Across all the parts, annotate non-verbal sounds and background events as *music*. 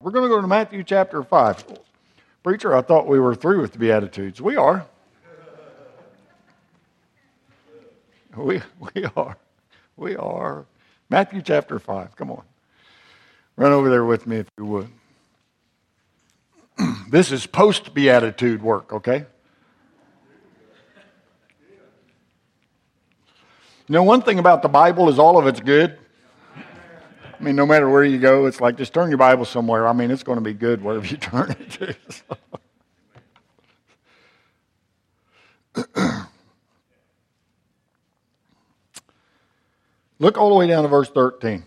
We're going to go to Matthew chapter 5. Preacher, I thought we were through with the Beatitudes. We are. We, we are. We are. Matthew chapter 5. Come on. Run over there with me if you would. *clears throat* this is post Beatitude work, okay? You know, one thing about the Bible is all of it's good. I mean, no matter where you go, it's like just turn your Bible somewhere. I mean, it's going to be good wherever you turn it to. *laughs* Look all the way down to verse 13.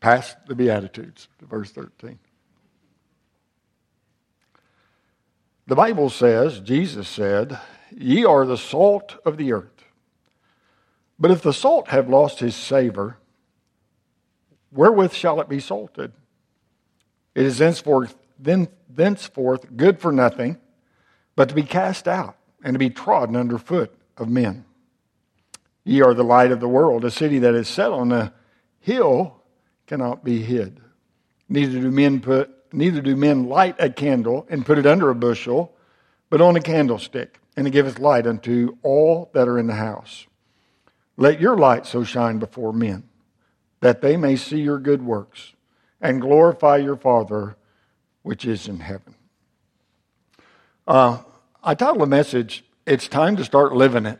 Past the Beatitudes to verse 13. The Bible says, Jesus said, Ye are the salt of the earth. But if the salt have lost his savor, wherewith shall it be salted? It is thenceforth, then, thenceforth good for nothing, but to be cast out and to be trodden under foot of men. Ye are the light of the world. A city that is set on a hill cannot be hid. Neither do men put neither do men light a candle and put it under a bushel, but on a candlestick, and it giveth light unto all that are in the house. Let your light so shine before men that they may see your good works and glorify your Father which is in heaven. Uh, I titled the message, It's Time to Start Living It.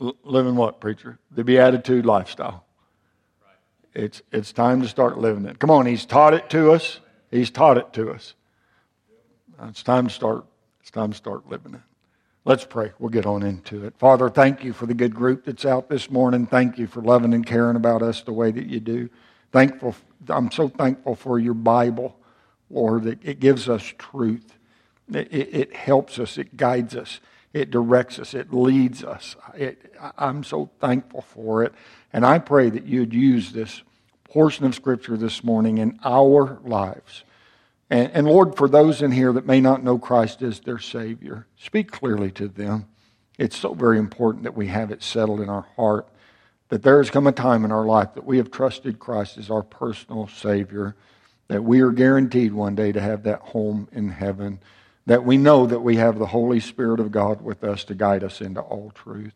L- living what, preacher? The Beatitude lifestyle. It's, it's time to start living it. Come on, He's taught it to us. He's taught it to us. It's time to start. It's time to start living it. Let's pray. We'll get on into it. Father, thank you for the good group that's out this morning. Thank you for loving and caring about us the way that you do. Thankful, I'm so thankful for your Bible, Lord. It, it gives us truth. It, it, it, helps us. It guides us. It directs us. It leads us. I'm so thankful for it. And I pray that you'd use this portion of Scripture this morning in our lives and, and, Lord, for those in here that may not know Christ as their Savior, speak clearly to them. It's so very important that we have it settled in our heart that there has come a time in our life that we have trusted Christ as our personal Savior, that we are guaranteed one day to have that home in heaven, that we know that we have the Holy Spirit of God with us to guide us into all truth.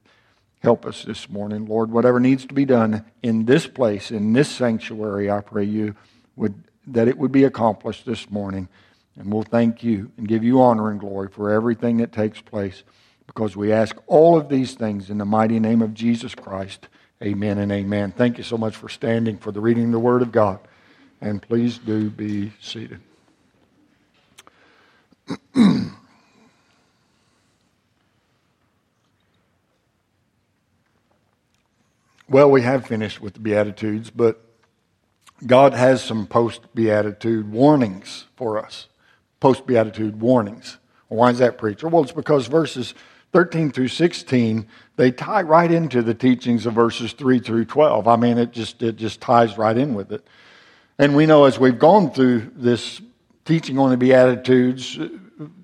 Help us this morning, Lord. Whatever needs to be done in this place, in this sanctuary, I pray you would that it would be accomplished this morning. And we'll thank you and give you honor and glory for everything that takes place because we ask all of these things in the mighty name of Jesus Christ. Amen and amen. Thank you so much for standing for the reading of the Word of God. And please do be seated. *clears throat* well, we have finished with the Beatitudes, but God has some post beatitude warnings for us. Post beatitude warnings. Why is that, preacher? Well, it's because verses 13 through 16 they tie right into the teachings of verses 3 through 12. I mean, it just it just ties right in with it. And we know as we've gone through this teaching on the beatitudes,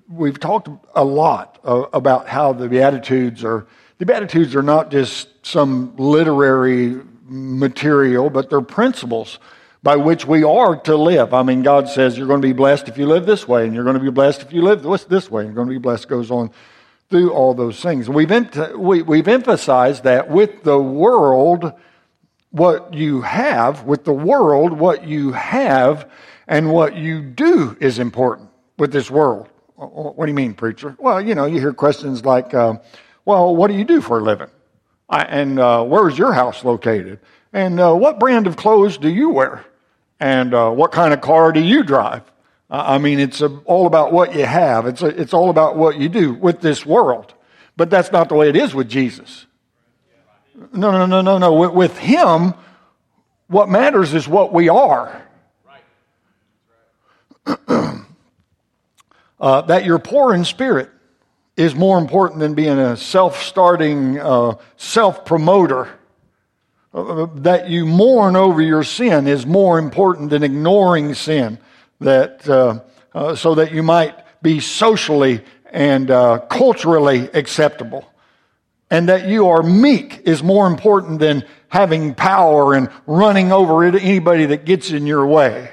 we've talked a lot about how the beatitudes are the beatitudes are not just some literary material, but they're principles by which we are to live. I mean, God says you're going to be blessed if you live this way, and you're going to be blessed if you live this way, and you're going to be blessed, goes on through all those things. We've, we, we've emphasized that with the world, what you have, with the world, what you have, and what you do is important with this world. What do you mean, preacher? Well, you know, you hear questions like, uh, well, what do you do for a living? I, and uh, where's your house located? And uh, what brand of clothes do you wear? And uh, what kind of car do you drive? I mean, it's all about what you have. It's, it's all about what you do with this world. But that's not the way it is with Jesus. No, no, no, no, no. With, with Him, what matters is what we are. *clears throat* uh, that you're poor in spirit is more important than being a self starting, uh, self promoter that you mourn over your sin is more important than ignoring sin, that, uh, uh, so that you might be socially and uh, culturally acceptable. and that you are meek is more important than having power and running over anybody that gets in your way.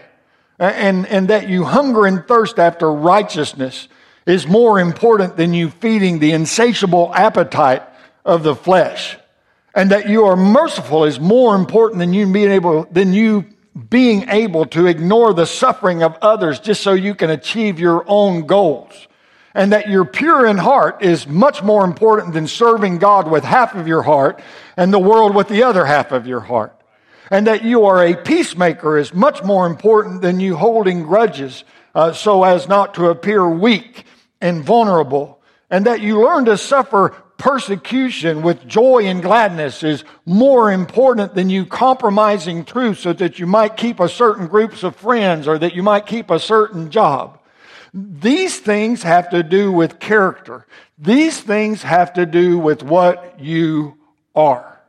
And, and that you hunger and thirst after righteousness is more important than you feeding the insatiable appetite of the flesh. And that you are merciful is more important than you being able, than you being able to ignore the suffering of others just so you can achieve your own goals. And that you're pure in heart is much more important than serving God with half of your heart and the world with the other half of your heart. And that you are a peacemaker is much more important than you holding grudges uh, so as not to appear weak and vulnerable. And that you learn to suffer persecution with joy and gladness is more important than you compromising truth so that you might keep a certain groups of friends or that you might keep a certain job. These things have to do with character. These things have to do with what you are.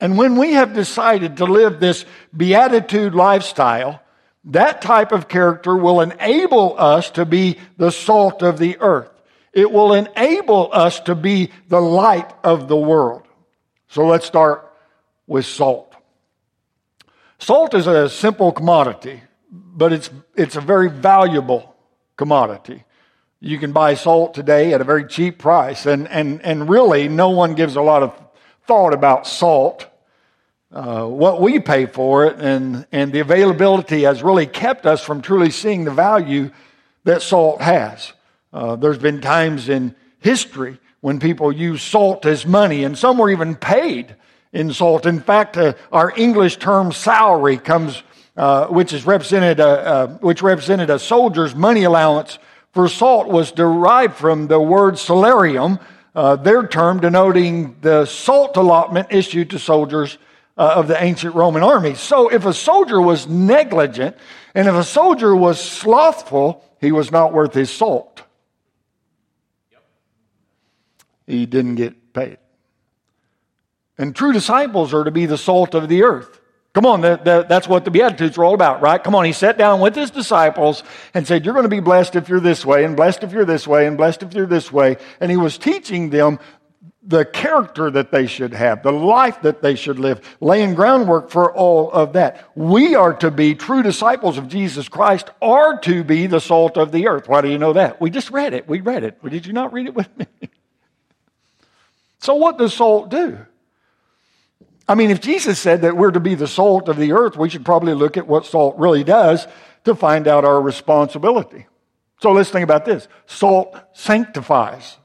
And when we have decided to live this beatitude lifestyle, that type of character will enable us to be the salt of the earth. It will enable us to be the light of the world. So let's start with salt. Salt is a simple commodity, but it's, it's a very valuable commodity. You can buy salt today at a very cheap price, and, and, and really, no one gives a lot of thought about salt. Uh, what we pay for it and, and the availability has really kept us from truly seeing the value that salt has. Uh, there's been times in history when people use salt as money, and some were even paid in salt. In fact, uh, our English term salary comes, uh, which is represented, a, uh, uh, which represented a soldier's money allowance for salt, was derived from the word salarium, their term denoting the salt allotment issued to soldiers of the ancient Roman army. So, if a soldier was negligent and if a soldier was slothful, he was not worth his salt he didn't get paid. And true disciples are to be the salt of the earth. Come on, that, that, that's what the Beatitudes are all about, right? Come on, he sat down with his disciples and said, You're going to be blessed if you're this way, and blessed if you're this way, and blessed if you're this way. And he was teaching them the character that they should have, the life that they should live, laying groundwork for all of that. We are to be true disciples of Jesus Christ, are to be the salt of the earth. Why do you know that? We just read it. We read it. Did you not read it with me? *laughs* So, what does salt do? I mean, if Jesus said that we're to be the salt of the earth, we should probably look at what salt really does to find out our responsibility. So, let's think about this salt sanctifies.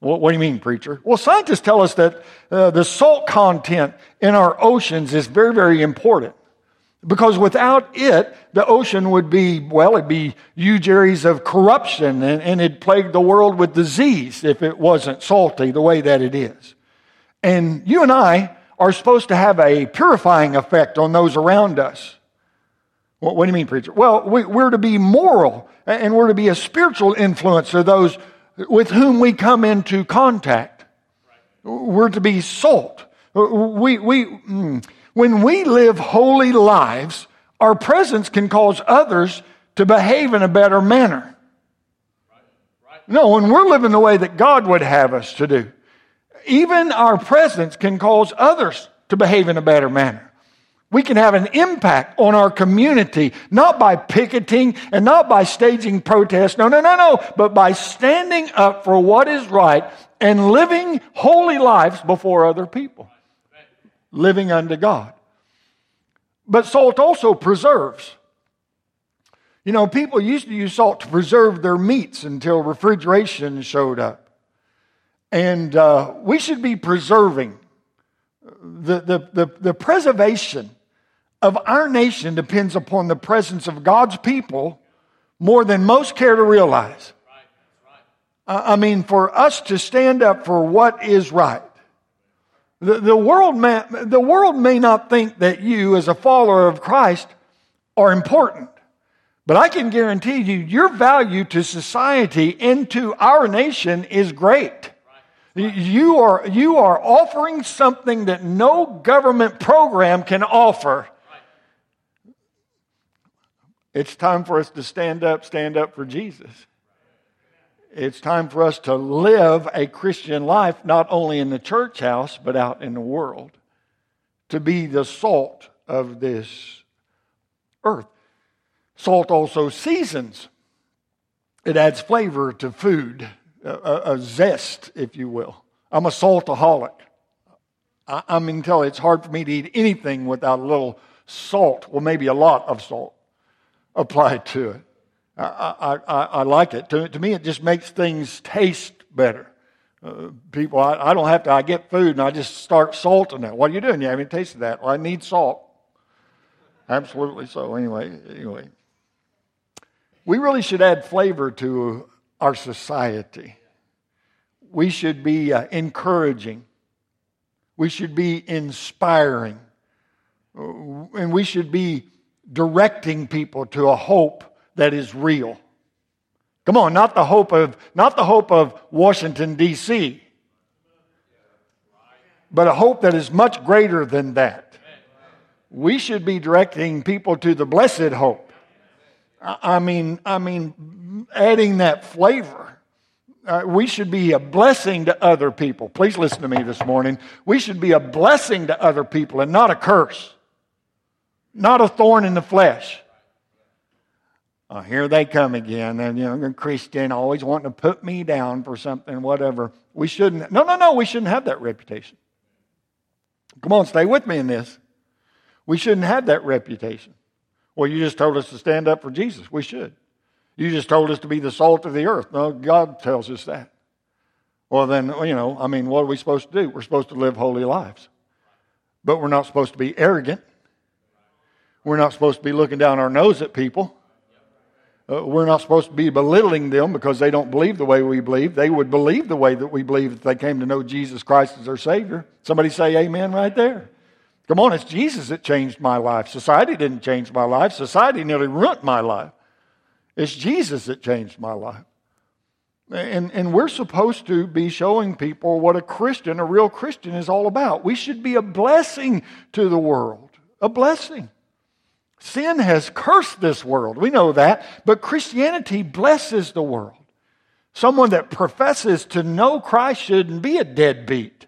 What do you mean, preacher? Well, scientists tell us that uh, the salt content in our oceans is very, very important. Because without it, the ocean would be, well, it'd be huge areas of corruption and, and it'd plague the world with disease if it wasn't salty the way that it is. And you and I are supposed to have a purifying effect on those around us. What, what do you mean, preacher? Well, we, we're to be moral and we're to be a spiritual influence to those with whom we come into contact. We're to be salt. We, we, mm, when we live holy lives, our presence can cause others to behave in a better manner. No, when we're living the way that God would have us to do, even our presence can cause others to behave in a better manner. We can have an impact on our community, not by picketing and not by staging protests. No, no, no, no. But by standing up for what is right and living holy lives before other people living unto God. But salt also preserves. You know, people used to use salt to preserve their meats until refrigeration showed up. And uh, we should be preserving. The, the, the, the preservation of our nation depends upon the presence of God's people more than most care to realize. I mean, for us to stand up for what is right the, the, world may, the world may not think that you, as a follower of Christ, are important. But I can guarantee you, your value to society and to our nation is great. You are, you are offering something that no government program can offer. It's time for us to stand up, stand up for Jesus. It's time for us to live a Christian life, not only in the church house, but out in the world, to be the salt of this earth. Salt also seasons, it adds flavor to food, a, a zest, if you will. I'm a saltaholic. I, I mean, tell you, it's hard for me to eat anything without a little salt, well, maybe a lot of salt applied to it. I, I, I like it. To, to, me, it just makes things taste better. Uh, people, I, I, don't have to, I get food and I just start salting it. What are you doing? You haven't tasted that. Well, I need salt. Absolutely so. Anyway, anyway. We really should add flavor to our society. We should be uh, encouraging. We should be inspiring. Uh, and we should be directing people to a hope that is real. Come on, not the hope of not the hope of Washington D.C. But a hope that is much greater than that. We should be directing people to the blessed hope. I mean, I mean, adding that flavor. Uh, we should be a blessing to other people. Please listen to me this morning. We should be a blessing to other people and not a curse, not a thorn in the flesh. Uh, here they come again, and you know, Christian always wanting to put me down for something, whatever. We shouldn't. No, no, no. We shouldn't have that reputation. Come on, stay with me in this. We shouldn't have that reputation. Well, you just told us to stand up for Jesus. We should. You just told us to be the salt of the earth. No, God tells us that. Well, then, you know, I mean, what are we supposed to do? We're supposed to live holy lives. But we're not supposed to be arrogant. We're not supposed to be looking down our nose at people. Uh, we're not supposed to be belittling them because they don't believe the way we believe. They would believe the way that we believe if they came to know Jesus Christ as their Savior. Somebody say amen right there. Come on, it's Jesus that changed my life. Society didn't change my life. Society nearly ruined my life. It's Jesus that changed my life. And, and we're supposed to be showing people what a Christian, a real Christian, is all about. We should be a blessing to the world. A blessing. Sin has cursed this world. We know that. But Christianity blesses the world. Someone that professes to know Christ shouldn't be a deadbeat.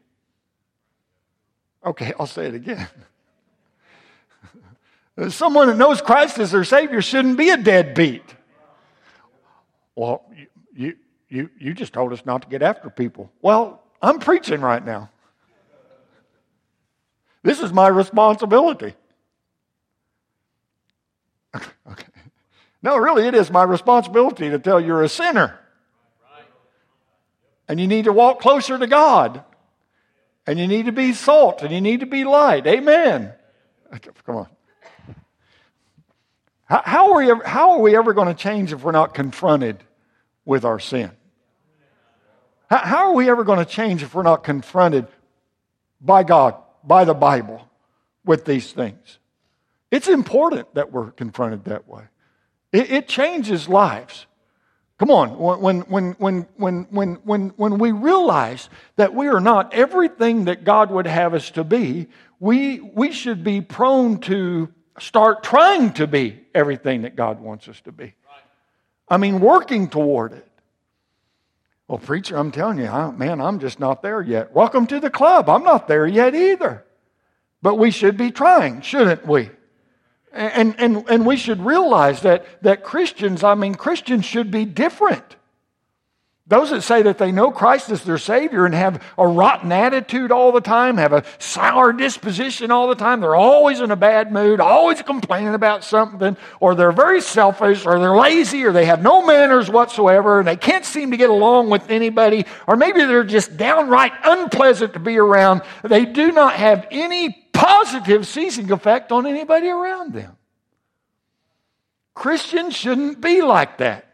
Okay, I'll say it again. *laughs* Someone that knows Christ as their Savior shouldn't be a deadbeat. Well, you, you, you just told us not to get after people. Well, I'm preaching right now. This is my responsibility. *laughs* okay. No, really, it is my responsibility to tell you're a sinner. And you need to walk closer to God. And you need to be salt and you need to be light. Amen. *laughs* Come on. How, are, we ever, how are we ever going to change if we're not confronted with our sin? How are we ever going to change if we're not confronted by God, by the Bible, with these things? It's important that we're confronted that way. It, it changes lives. Come on, when, when, when, when, when, when, when we realize that we are not everything that God would have us to be, we, we should be prone to start trying to be everything that God wants us to be. I mean, working toward it. Well, preacher, I'm telling you, man, I'm just not there yet. Welcome to the club. I'm not there yet either. But we should be trying, shouldn't we? And, and, and we should realize that, that Christians, I mean, Christians should be different. Those that say that they know Christ as their Savior and have a rotten attitude all the time, have a sour disposition all the time, they're always in a bad mood, always complaining about something, or they're very selfish, or they're lazy, or they have no manners whatsoever, and they can't seem to get along with anybody, or maybe they're just downright unpleasant to be around. They do not have any positive ceasing effect on anybody around them. Christians shouldn't be like that.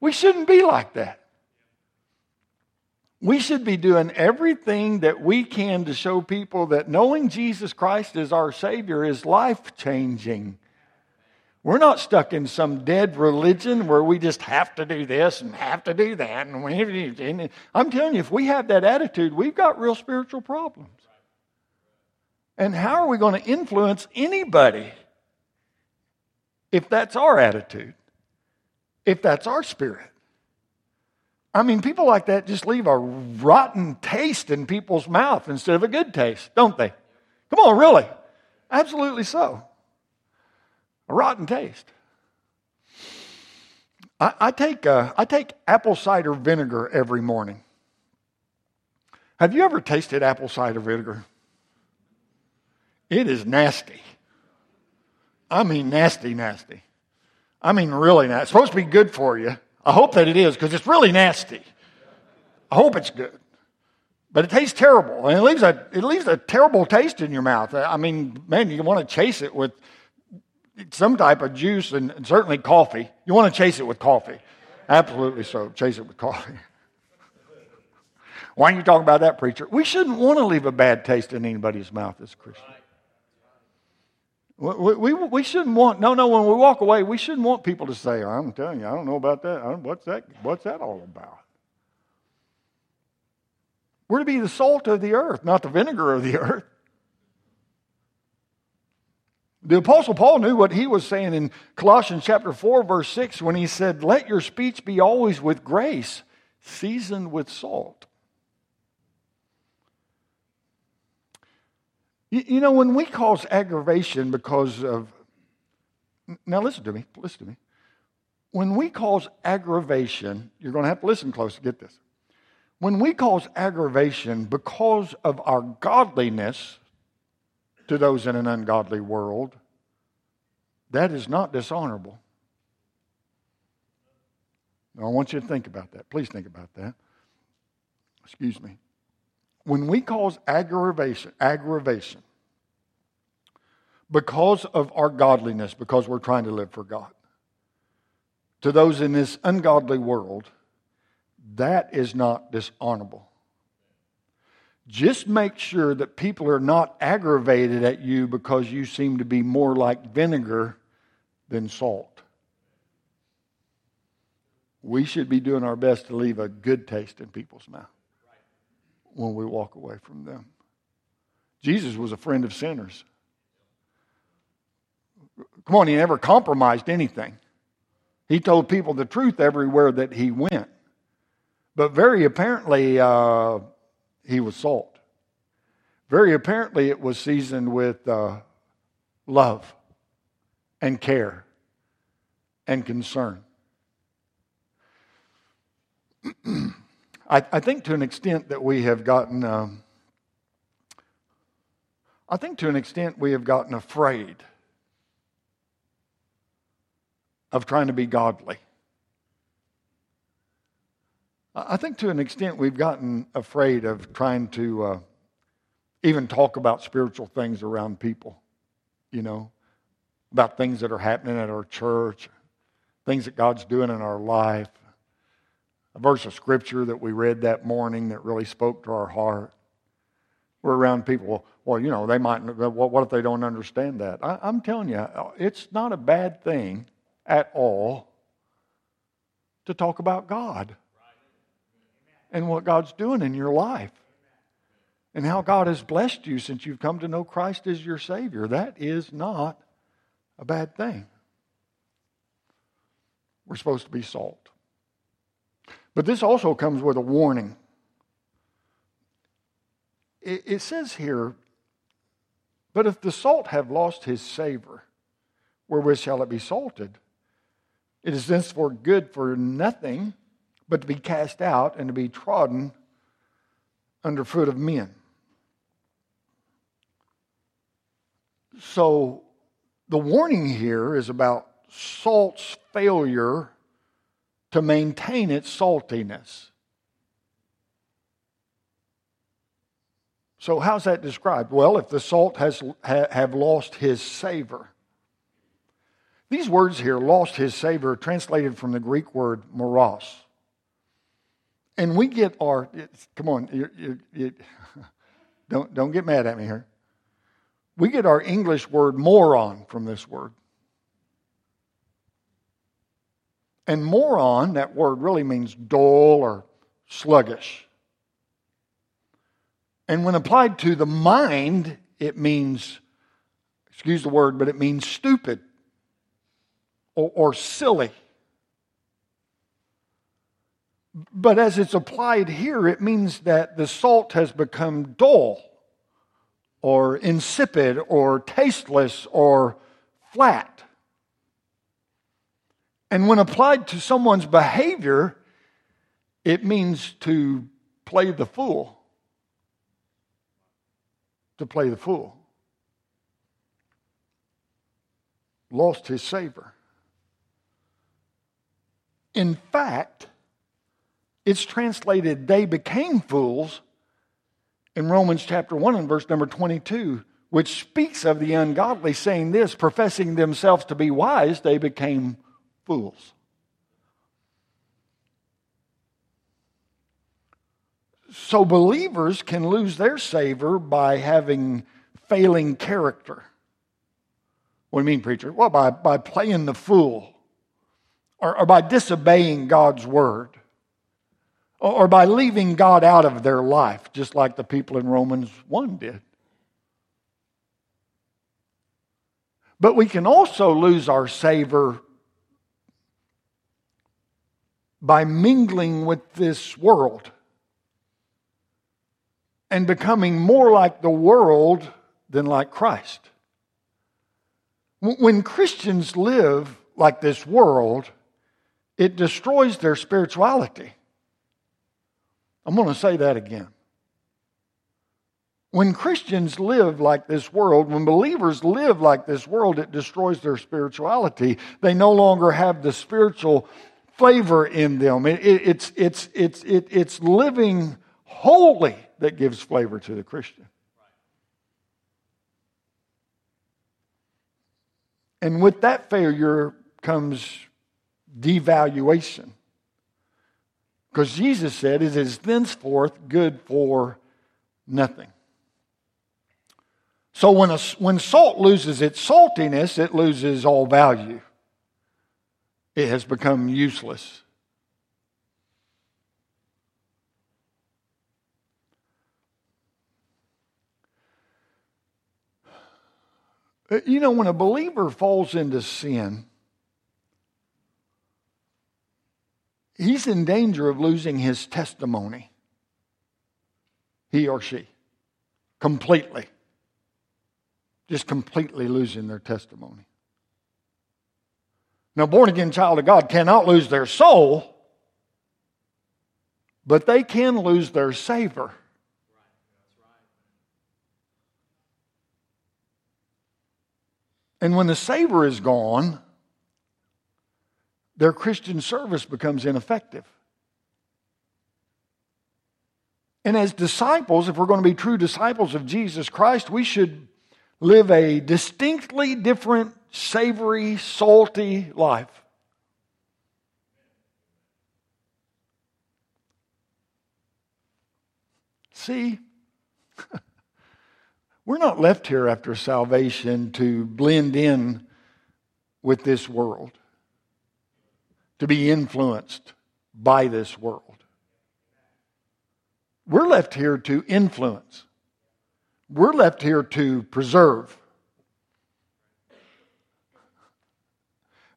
We shouldn't be like that. We should be doing everything that we can to show people that knowing Jesus Christ as our Savior is life changing. We're not stuck in some dead religion where we just have to do this and have to do that. And I'm telling you, if we have that attitude, we've got real spiritual problems. And how are we going to influence anybody if that's our attitude? If that's our spirit? I mean, people like that just leave a rotten taste in people's mouth instead of a good taste, don't they? Come on, really? Absolutely so. A rotten taste. I, I take, uh, I take apple cider vinegar every morning. Have you ever tasted apple cider vinegar? It is nasty. I mean, nasty, nasty. I mean, really nasty. It's supposed to be good for you. I hope that it is because it's really nasty. I hope it's good. But it tastes terrible. And it leaves, a, it leaves a terrible taste in your mouth. I mean, man, you want to chase it with some type of juice and certainly coffee. You want to chase it with coffee. Absolutely so. Chase it with coffee. Why are you talking about that, preacher? We shouldn't want to leave a bad taste in anybody's mouth as a Christian. We, we, we shouldn't want, no, no, when we walk away, we shouldn't want people to say, I'm telling you, I don't know about that. What's that, what's that all about? We're to be the salt of the earth, not the vinegar of the *laughs* earth. The Apostle Paul knew what he was saying in Colossians chapter 4, verse 6, when he said, Let your speech be always with grace, seasoned with salt. You, you know, when we cause aggravation because of, now listen to me, listen to me. When we cause aggravation, you're going to have to listen close to get this. When we cause aggravation because of our godliness, to those in an ungodly world, that is not dishonorable. Now, I want you to think about that. Please think about that. Excuse me. When we cause aggravation, aggravation, because of our godliness, because we're trying to live for God, to those in this ungodly world, that is not dishonorable. Just make sure that people are not aggravated at you because you seem to be more like vinegar than salt. We should be doing our best to leave a good taste in people's mouth when we walk away from them. Jesus was a friend of sinners. Come on, he never compromised anything. He told people the truth everywhere that he went. But very apparently, uh, he was salt. Very apparently, it was seasoned with uh, love and care and concern. *clears throat* I, I, think to an extent that we have gotten, um, I think to an extent we have gotten afraid of trying to be godly. I think to an extent we've gotten afraid of trying to uh, even talk about spiritual things around people, you know, about things that are happening at our church, things that God's doing in our life. A verse of scripture that we read that morning that really spoke to our heart. We're around people, well, you know, they might, what if they don't understand that? I, I'm telling you, it's not a bad thing at all to talk about God and what God's doing in your life and how God has blessed you since you've come to know Christ as your Savior. That is not a bad thing. We're supposed to be salt. But this also comes with a warning. It, it says here, but if the salt have lost his savor, wherewith shall it be salted? It is thenceforth good for nothing but to be cast out and to be trodden under foot of men. So the warning here is about salt's failure to maintain its saltiness. So, how's that described? Well, if the salt has ha, have lost his savor, these words here, lost his savor, translated from the Greek word moros. And we get our, come on, you, you, you, *laughs* don't, don't get mad at me here. We get our English word moron from this word. And moron, that word really means dull or sluggish. And when applied to the mind, it means, excuse the word, but it means stupid or, or silly. But as it's applied here, it means that the salt has become dull or insipid or tasteless or flat. And when applied to someone's behavior, it means to play the fool. To play the fool. Lost his savor. In fact, it's translated, they became fools in Romans chapter 1 and verse number 22, which speaks of the ungodly saying this, professing themselves to be wise, they became fools. So believers can lose their savor by having failing character. What do you mean, preacher? Well, by, by playing the fool or, or by disobeying God's word or by leaving God out of their life, just like the people in Romans 1 did. But we can also lose our savor by mingling with this world and becoming more like the world than like Christ. When Christians live like this world, it destroys their spirituality. I'm going to say that again. When Christians live like this world, when believers live like this world, it destroys their spirituality. They no longer have the spiritual flavor in them. It, it, it's, it's, it's, it, it's living holy that gives flavor to the Christian. And with that failure comes devaluation. Because Jesus said, It is thenceforth good for nothing. So when, a, when salt loses its saltiness, it loses all value. It has become useless. Uh, you know, when a believer falls into sin, he's in danger of losing his testimony. He or she. Completely. Just completely losing their testimony. Now, born again child of God cannot lose their soul, but they can lose their savor. And when the savor is gone, their Christian service becomes ineffective. And as disciples, if we're going to be true disciples of Jesus Christ, we should live a distinctly different, savory, salty life. See, *laughs* we're not left here after salvation to blend in with this world to be influenced by this world. We're left here to influence. We're left here to preserve.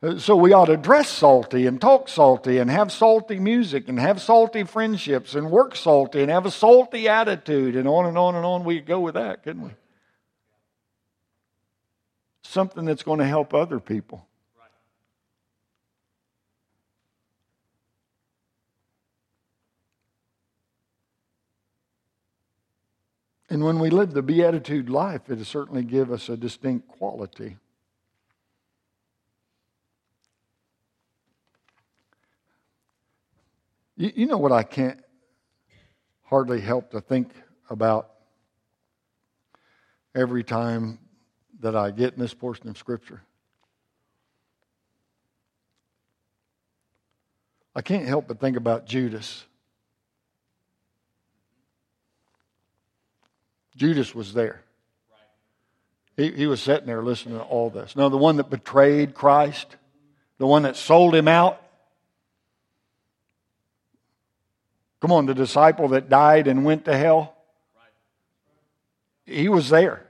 Uh, so we ought to dress salty and talk salty and have salty music and have salty friendships and work salty and have a salty attitude and on and on and on we go with that, couldn't we? Something that's going to help other people. And when we live the beatitude life, it'll certainly give us a distinct quality. You, you know what I can't hardly help to think about every time that I get in this portion of Scripture? I can't help but think about Judas. Judas was there. He, he was sitting there listening to all this. No, the one that betrayed Christ, the one that sold him out. Come on, the disciple that died and went to hell. He was there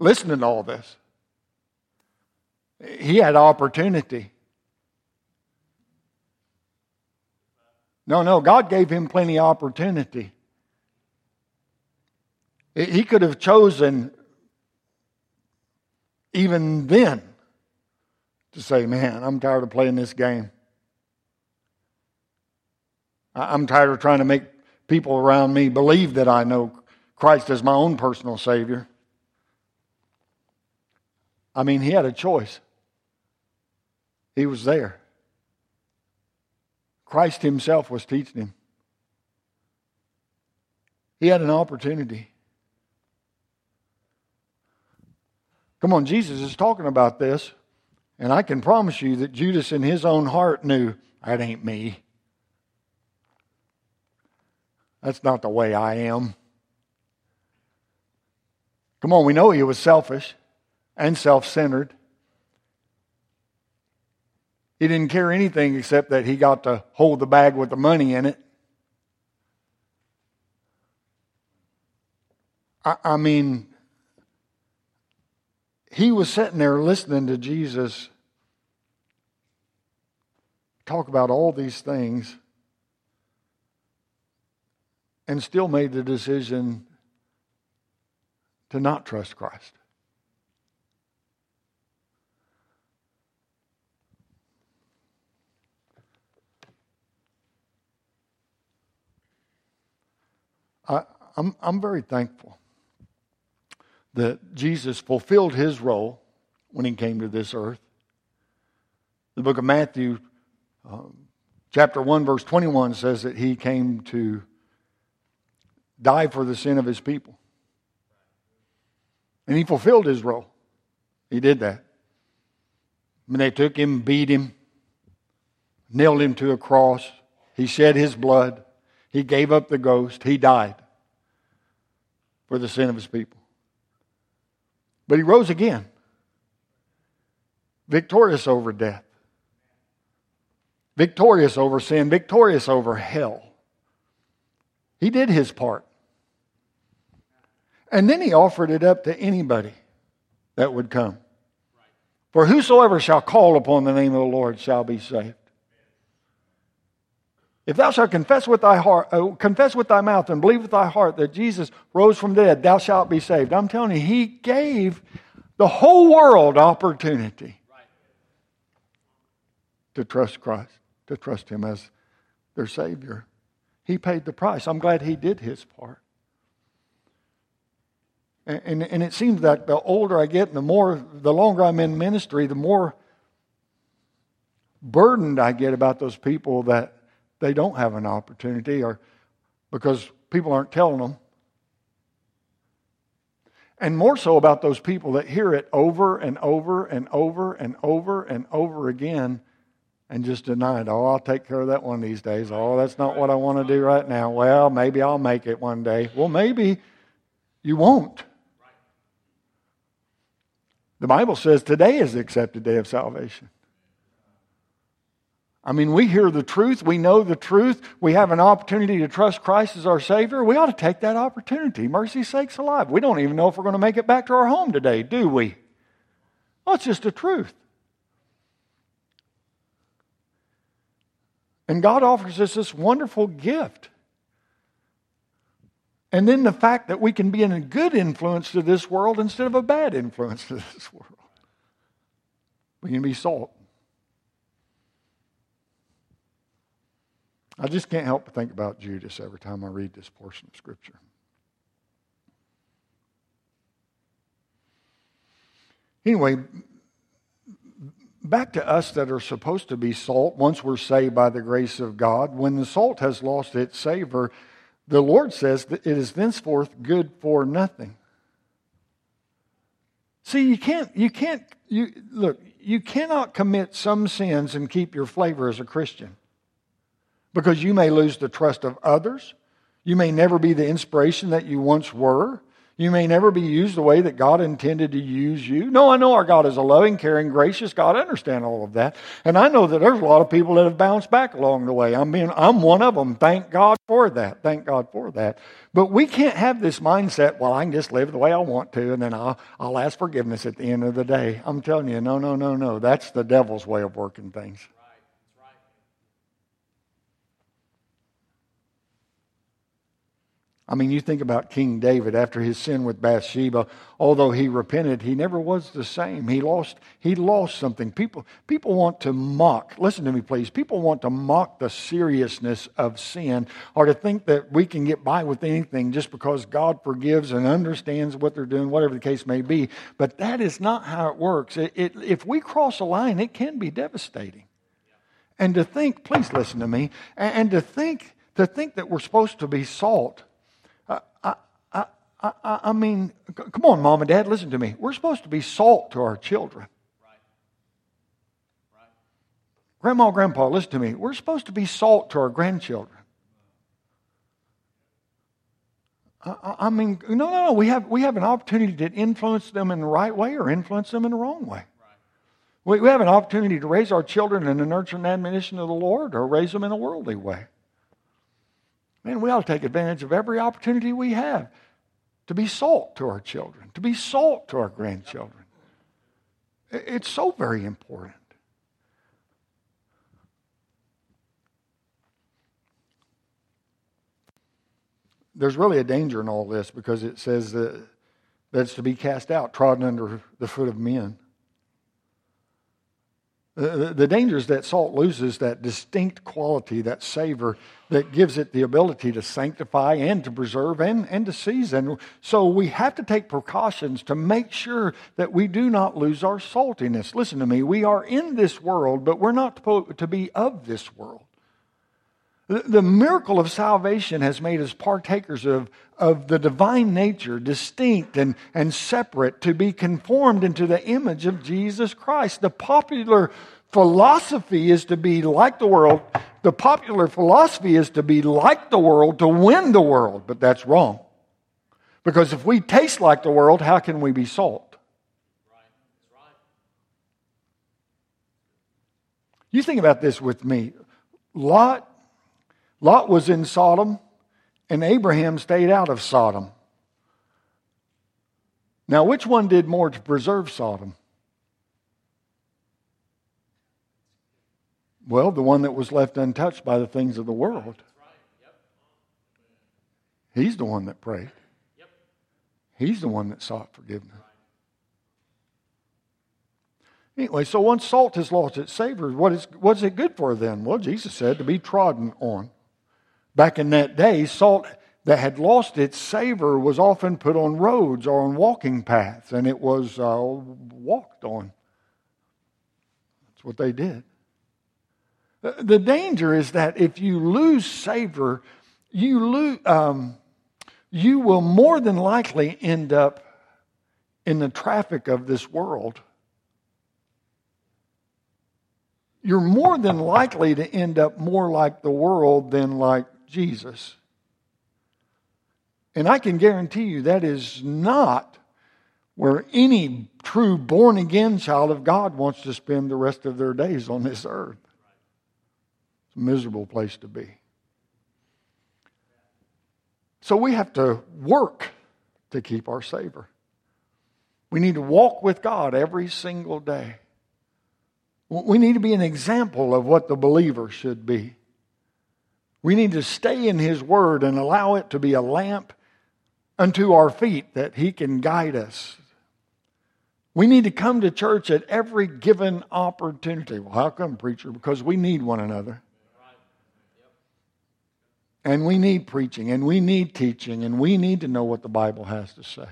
listening to all this. He had opportunity. No, no, God gave him plenty of opportunity. He could have chosen even then to say, Man, I'm tired of playing this game. I'm tired of trying to make people around me believe that I know Christ as my own personal Savior. I mean, he had a choice. He was there. Christ himself was teaching him. He had an opportunity. Come on, Jesus is talking about this, and I can promise you that Judas in his own heart knew, that ain't me. That's not the way I am. Come on, we know he was selfish and self centered. He didn't care anything except that he got to hold the bag with the money in it. I, I mean, he was sitting there listening to Jesus talk about all these things and still made the decision to not trust Christ. I, I'm, I'm very thankful that Jesus fulfilled his role when he came to this earth. The book of Matthew, um, chapter 1, verse 21 says that he came to die for the sin of his people. And he fulfilled his role. He did that. When they took him, beat him, nailed him to a cross, he shed his blood, he gave up the ghost, he died for the sin of his people. But he rose again, victorious over death, victorious over sin, victorious over hell. He did his part. And then he offered it up to anybody that would come. For whosoever shall call upon the name of the Lord shall be saved. If thou shalt confess with thy heart, uh, confess with thy mouth and believe with thy heart that Jesus rose from the dead, thou shalt be saved. I'm telling you, he gave the whole world opportunity to trust Christ, to trust him as their Savior. He paid the price. I'm glad he did his part. And, and, it seems that the older I get and the more, the longer I'm in ministry, the more burdened I get about those people that they don't have an opportunity or because people aren't telling them. And more so about those people that hear it over and over and over and over and over again and just deny it. Oh, I'll take care of that one these days. Oh, that's not what I want to do right now. Well, maybe I'll make it one day. Well, maybe you won't. The Bible says today is the accepted day of salvation. I mean, we hear the truth, we know the truth, we have an opportunity to trust Christ as our Savior. We ought to take that opportunity. Mercy sakes alive. We don't even know if we're going to make it back to our home today, do we? Well, it's just the truth. And God offers us this wonderful gift. And then the fact that we can be a good influence to this world instead of a bad influence to this world. We can be salt. I just can't help but think about Judas every time I read this portion of Scripture. Anyway, back to us that are supposed to be salt once we're saved by the grace of God. When the salt has lost its savor, the Lord says that it is thenceforth good for nothing. See, you can't, you can't, you, look, you cannot commit some sins and keep your flavor as a Christian because you may lose the trust of others. You may never be the inspiration that you once were. You may never be used the way that God intended to use you. No, I know our God is a loving, caring, gracious God. I understand all of that. And I know that there's a lot of people that have bounced back along the way. I mean, I'm one of them. Thank God for that. Thank God for that. But we can't have this mindset, well, I can just live the way I want to, and then I'll, I'll ask forgiveness at the end of the day. I'm telling you, no, no, no, no. That's the devil's way of working things. I mean, you think about King David after his sin with Bathsheba. Although he repented, he never was the same. He lost, he lost something. People, people want to mock. Listen to me, please. People want to mock the seriousness of sin, or to think that we can get by with anything just because God forgives and understands what they're doing, whatever the case may be. But that is not how it works. It, it, if we cross a line, it can be devastating. And to think, please listen to me, and, and to think to think that we're supposed to be salt I, I, I I mean, come on, mom and dad, listen to me. We're supposed to be salt to our children. Right. Right. Grandma, grandpa, listen to me. We're supposed to be salt to our grandchildren. I, mean, no, no, no. We have, we have an opportunity to influence them in the right way or influence them in the wrong way. We, we have an opportunity to raise our children in the nurture and admonition of the Lord or raise them in a worldly way. Man, we ought to take advantage of every opportunity we have to be salt to our children, to be salt to our grandchildren. It's so very important. There's really a danger in all this because it says that, that it's to be cast out, trodden under the foot of men. Uh, the, the danger is that salt loses that distinct quality, that savor that gives it the ability to sanctify and to preserve and, and to season. So we have to take precautions to make sure that we do not lose our saltiness. Listen to me, we are in this world, but we're not to be of this world. The miracle of salvation has made us partakers of, of the divine nature, distinct and, and separate, to be conformed into the image of Jesus Christ. The popular philosophy is to be like the world. The popular philosophy is to be like the world to win the world, but that's wrong. Because if we taste like the world, how can we be salt? You think about this with me. Lot Lot was in Sodom, and Abraham stayed out of Sodom. Now, which one did more to preserve Sodom? Well, the one that was left untouched by the things of the world. He's the one that prayed. He's the one that sought forgiveness. Anyway, so once salt has lost its savor, what is, what is it good for then? Well, Jesus said to be trodden on. Back in that day, salt that had lost its savor was often put on roads or on walking paths, and it was uh, walked on. That's what they did. The danger is that if you lose savor, you, lose, um, you will more than likely end up in the traffic of this world. You're more than likely to end up more like the world than like Jesus. And I can guarantee you that is not where any true born again child of God wants to spend the rest of their days on this earth. It's a miserable place to be. So we have to work to keep our savor. We need to walk with God every single day. We need to be an example of what the believer should be. We need to stay in His Word and allow it to be a lamp unto our feet that He can guide us. We need to come to church at every given opportunity. Well, how come, preacher? Because we need one another. And we need preaching, and we need teaching, and we need to know what the Bible has to say.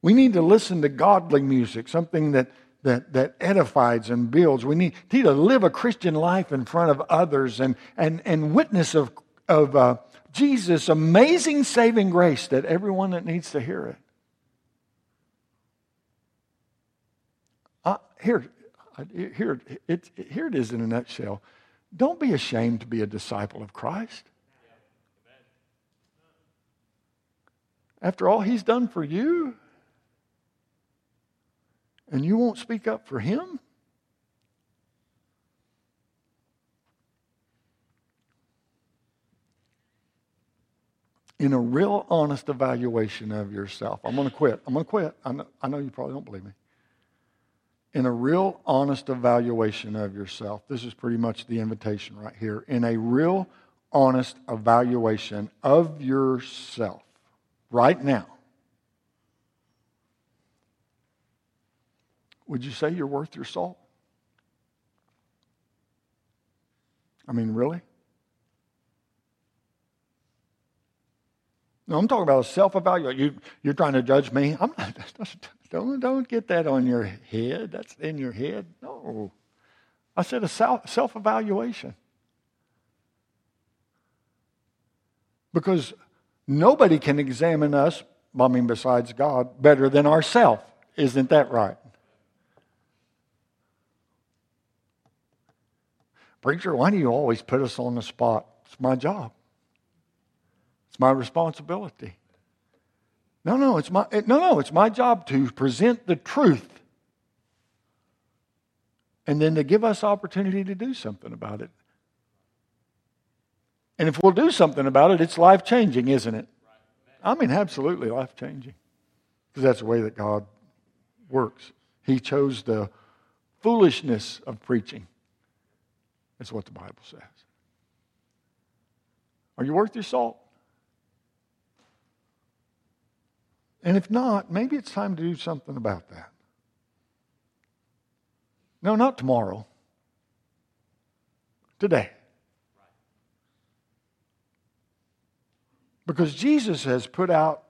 We need to listen to godly music, something that that, that edifies and builds. We need, need to live a Christian life in front of others and, and, and witness of, of uh, Jesus' amazing saving grace that everyone that needs to hear it. Uh, here, here, it, here it is in a nutshell. Don't be ashamed to be a disciple of Christ. After all he's done for you, and you won't speak up for him? In a real honest evaluation of yourself, I'm going to quit. I'm going to quit. I know, I know you probably don't believe me. In a real honest evaluation of yourself, this is pretty much the invitation right here. In a real honest evaluation of yourself right now, would you say you're worth your salt? I mean, really? No, I'm talking about a self evaluation. You, you're trying to judge me. I'm not, *laughs* don't, don't get that on your head. That's in your head. No. I said a self evaluation. Because nobody can examine us, I mean, besides God, better than ourselves. Isn't that right? Preacher, why do you always put us on the spot? It's my job. It's my responsibility. No, no, it's my no, no, it's my job to present the truth. And then to give us opportunity to do something about it. And if we'll do something about it, it's life changing, isn't it? I mean, absolutely life changing. Because that's the way that God works. He chose the foolishness of preaching that's what the Bible says. Are you worth your salt? And if not, maybe it's time to do something about that. No, not tomorrow. Today. Because Jesus has put out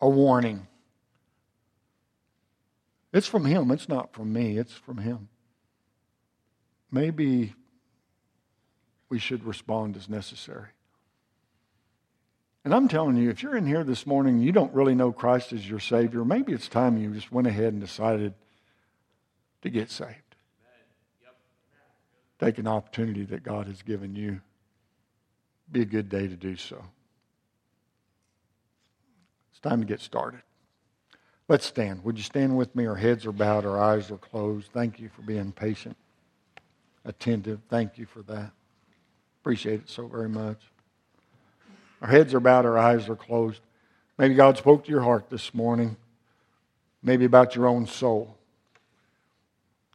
a warning. It's from Him, it's not from me, it's from Him. Maybe we should respond as necessary. And I'm telling you, if you're in here this morning and you don't really know Christ as your Savior, maybe it's time you just went ahead and decided to get saved. Take an opportunity that God has given you. Be a good day to do so. It's time to get started. Let's stand. Would you stand with me? Our heads are bowed, our eyes are closed. Thank you for being patient, attentive. Thank you for that. Appreciate it so very much. Our heads are bowed, our eyes are closed. Maybe God spoke to your heart this morning, maybe about your own soul.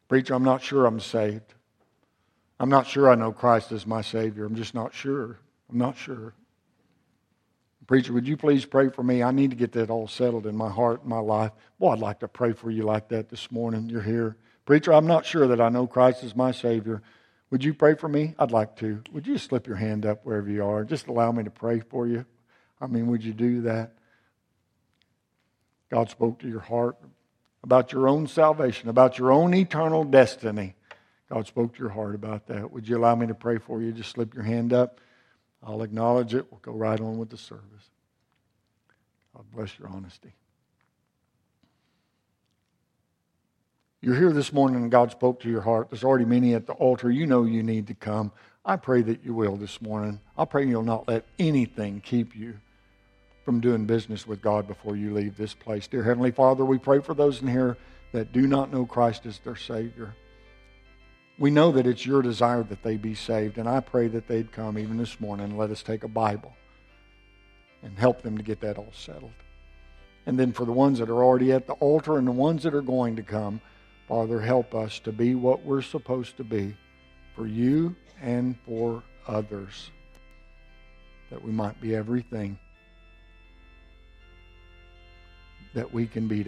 Preacher, I'm not sure I'm saved. I'm not sure I know Christ as my Savior. I'm just not sure. I'm not sure. Preacher, would you please pray for me? I need to get that all settled in my heart and my life. Boy, I'd like to pray for you like that this morning. You're here. Preacher, I'm not sure that I know Christ as my Savior. Would you pray for me? I'd like to. Would you slip your hand up wherever you are? Just allow me to pray for you. I mean, would you do that? God spoke to your heart about your own salvation, about your own eternal destiny. God spoke to your heart about that. Would you allow me to pray for you? Just slip your hand up. I'll acknowledge it. We'll go right on with the service. God bless your honesty. You're here this morning and God spoke to your heart. There's already many at the altar. You know you need to come. I pray that you will this morning. I pray you'll not let anything keep you from doing business with God before you leave this place. Dear Heavenly Father, we pray for those in here that do not know Christ as their Savior. We know that it's your desire that they be saved, and I pray that they'd come even this morning and let us take a Bible and help them to get that all settled. And then for the ones that are already at the altar and the ones that are going to come, Father, help us to be what we're supposed to be for you and for others, that we might be everything that we can be.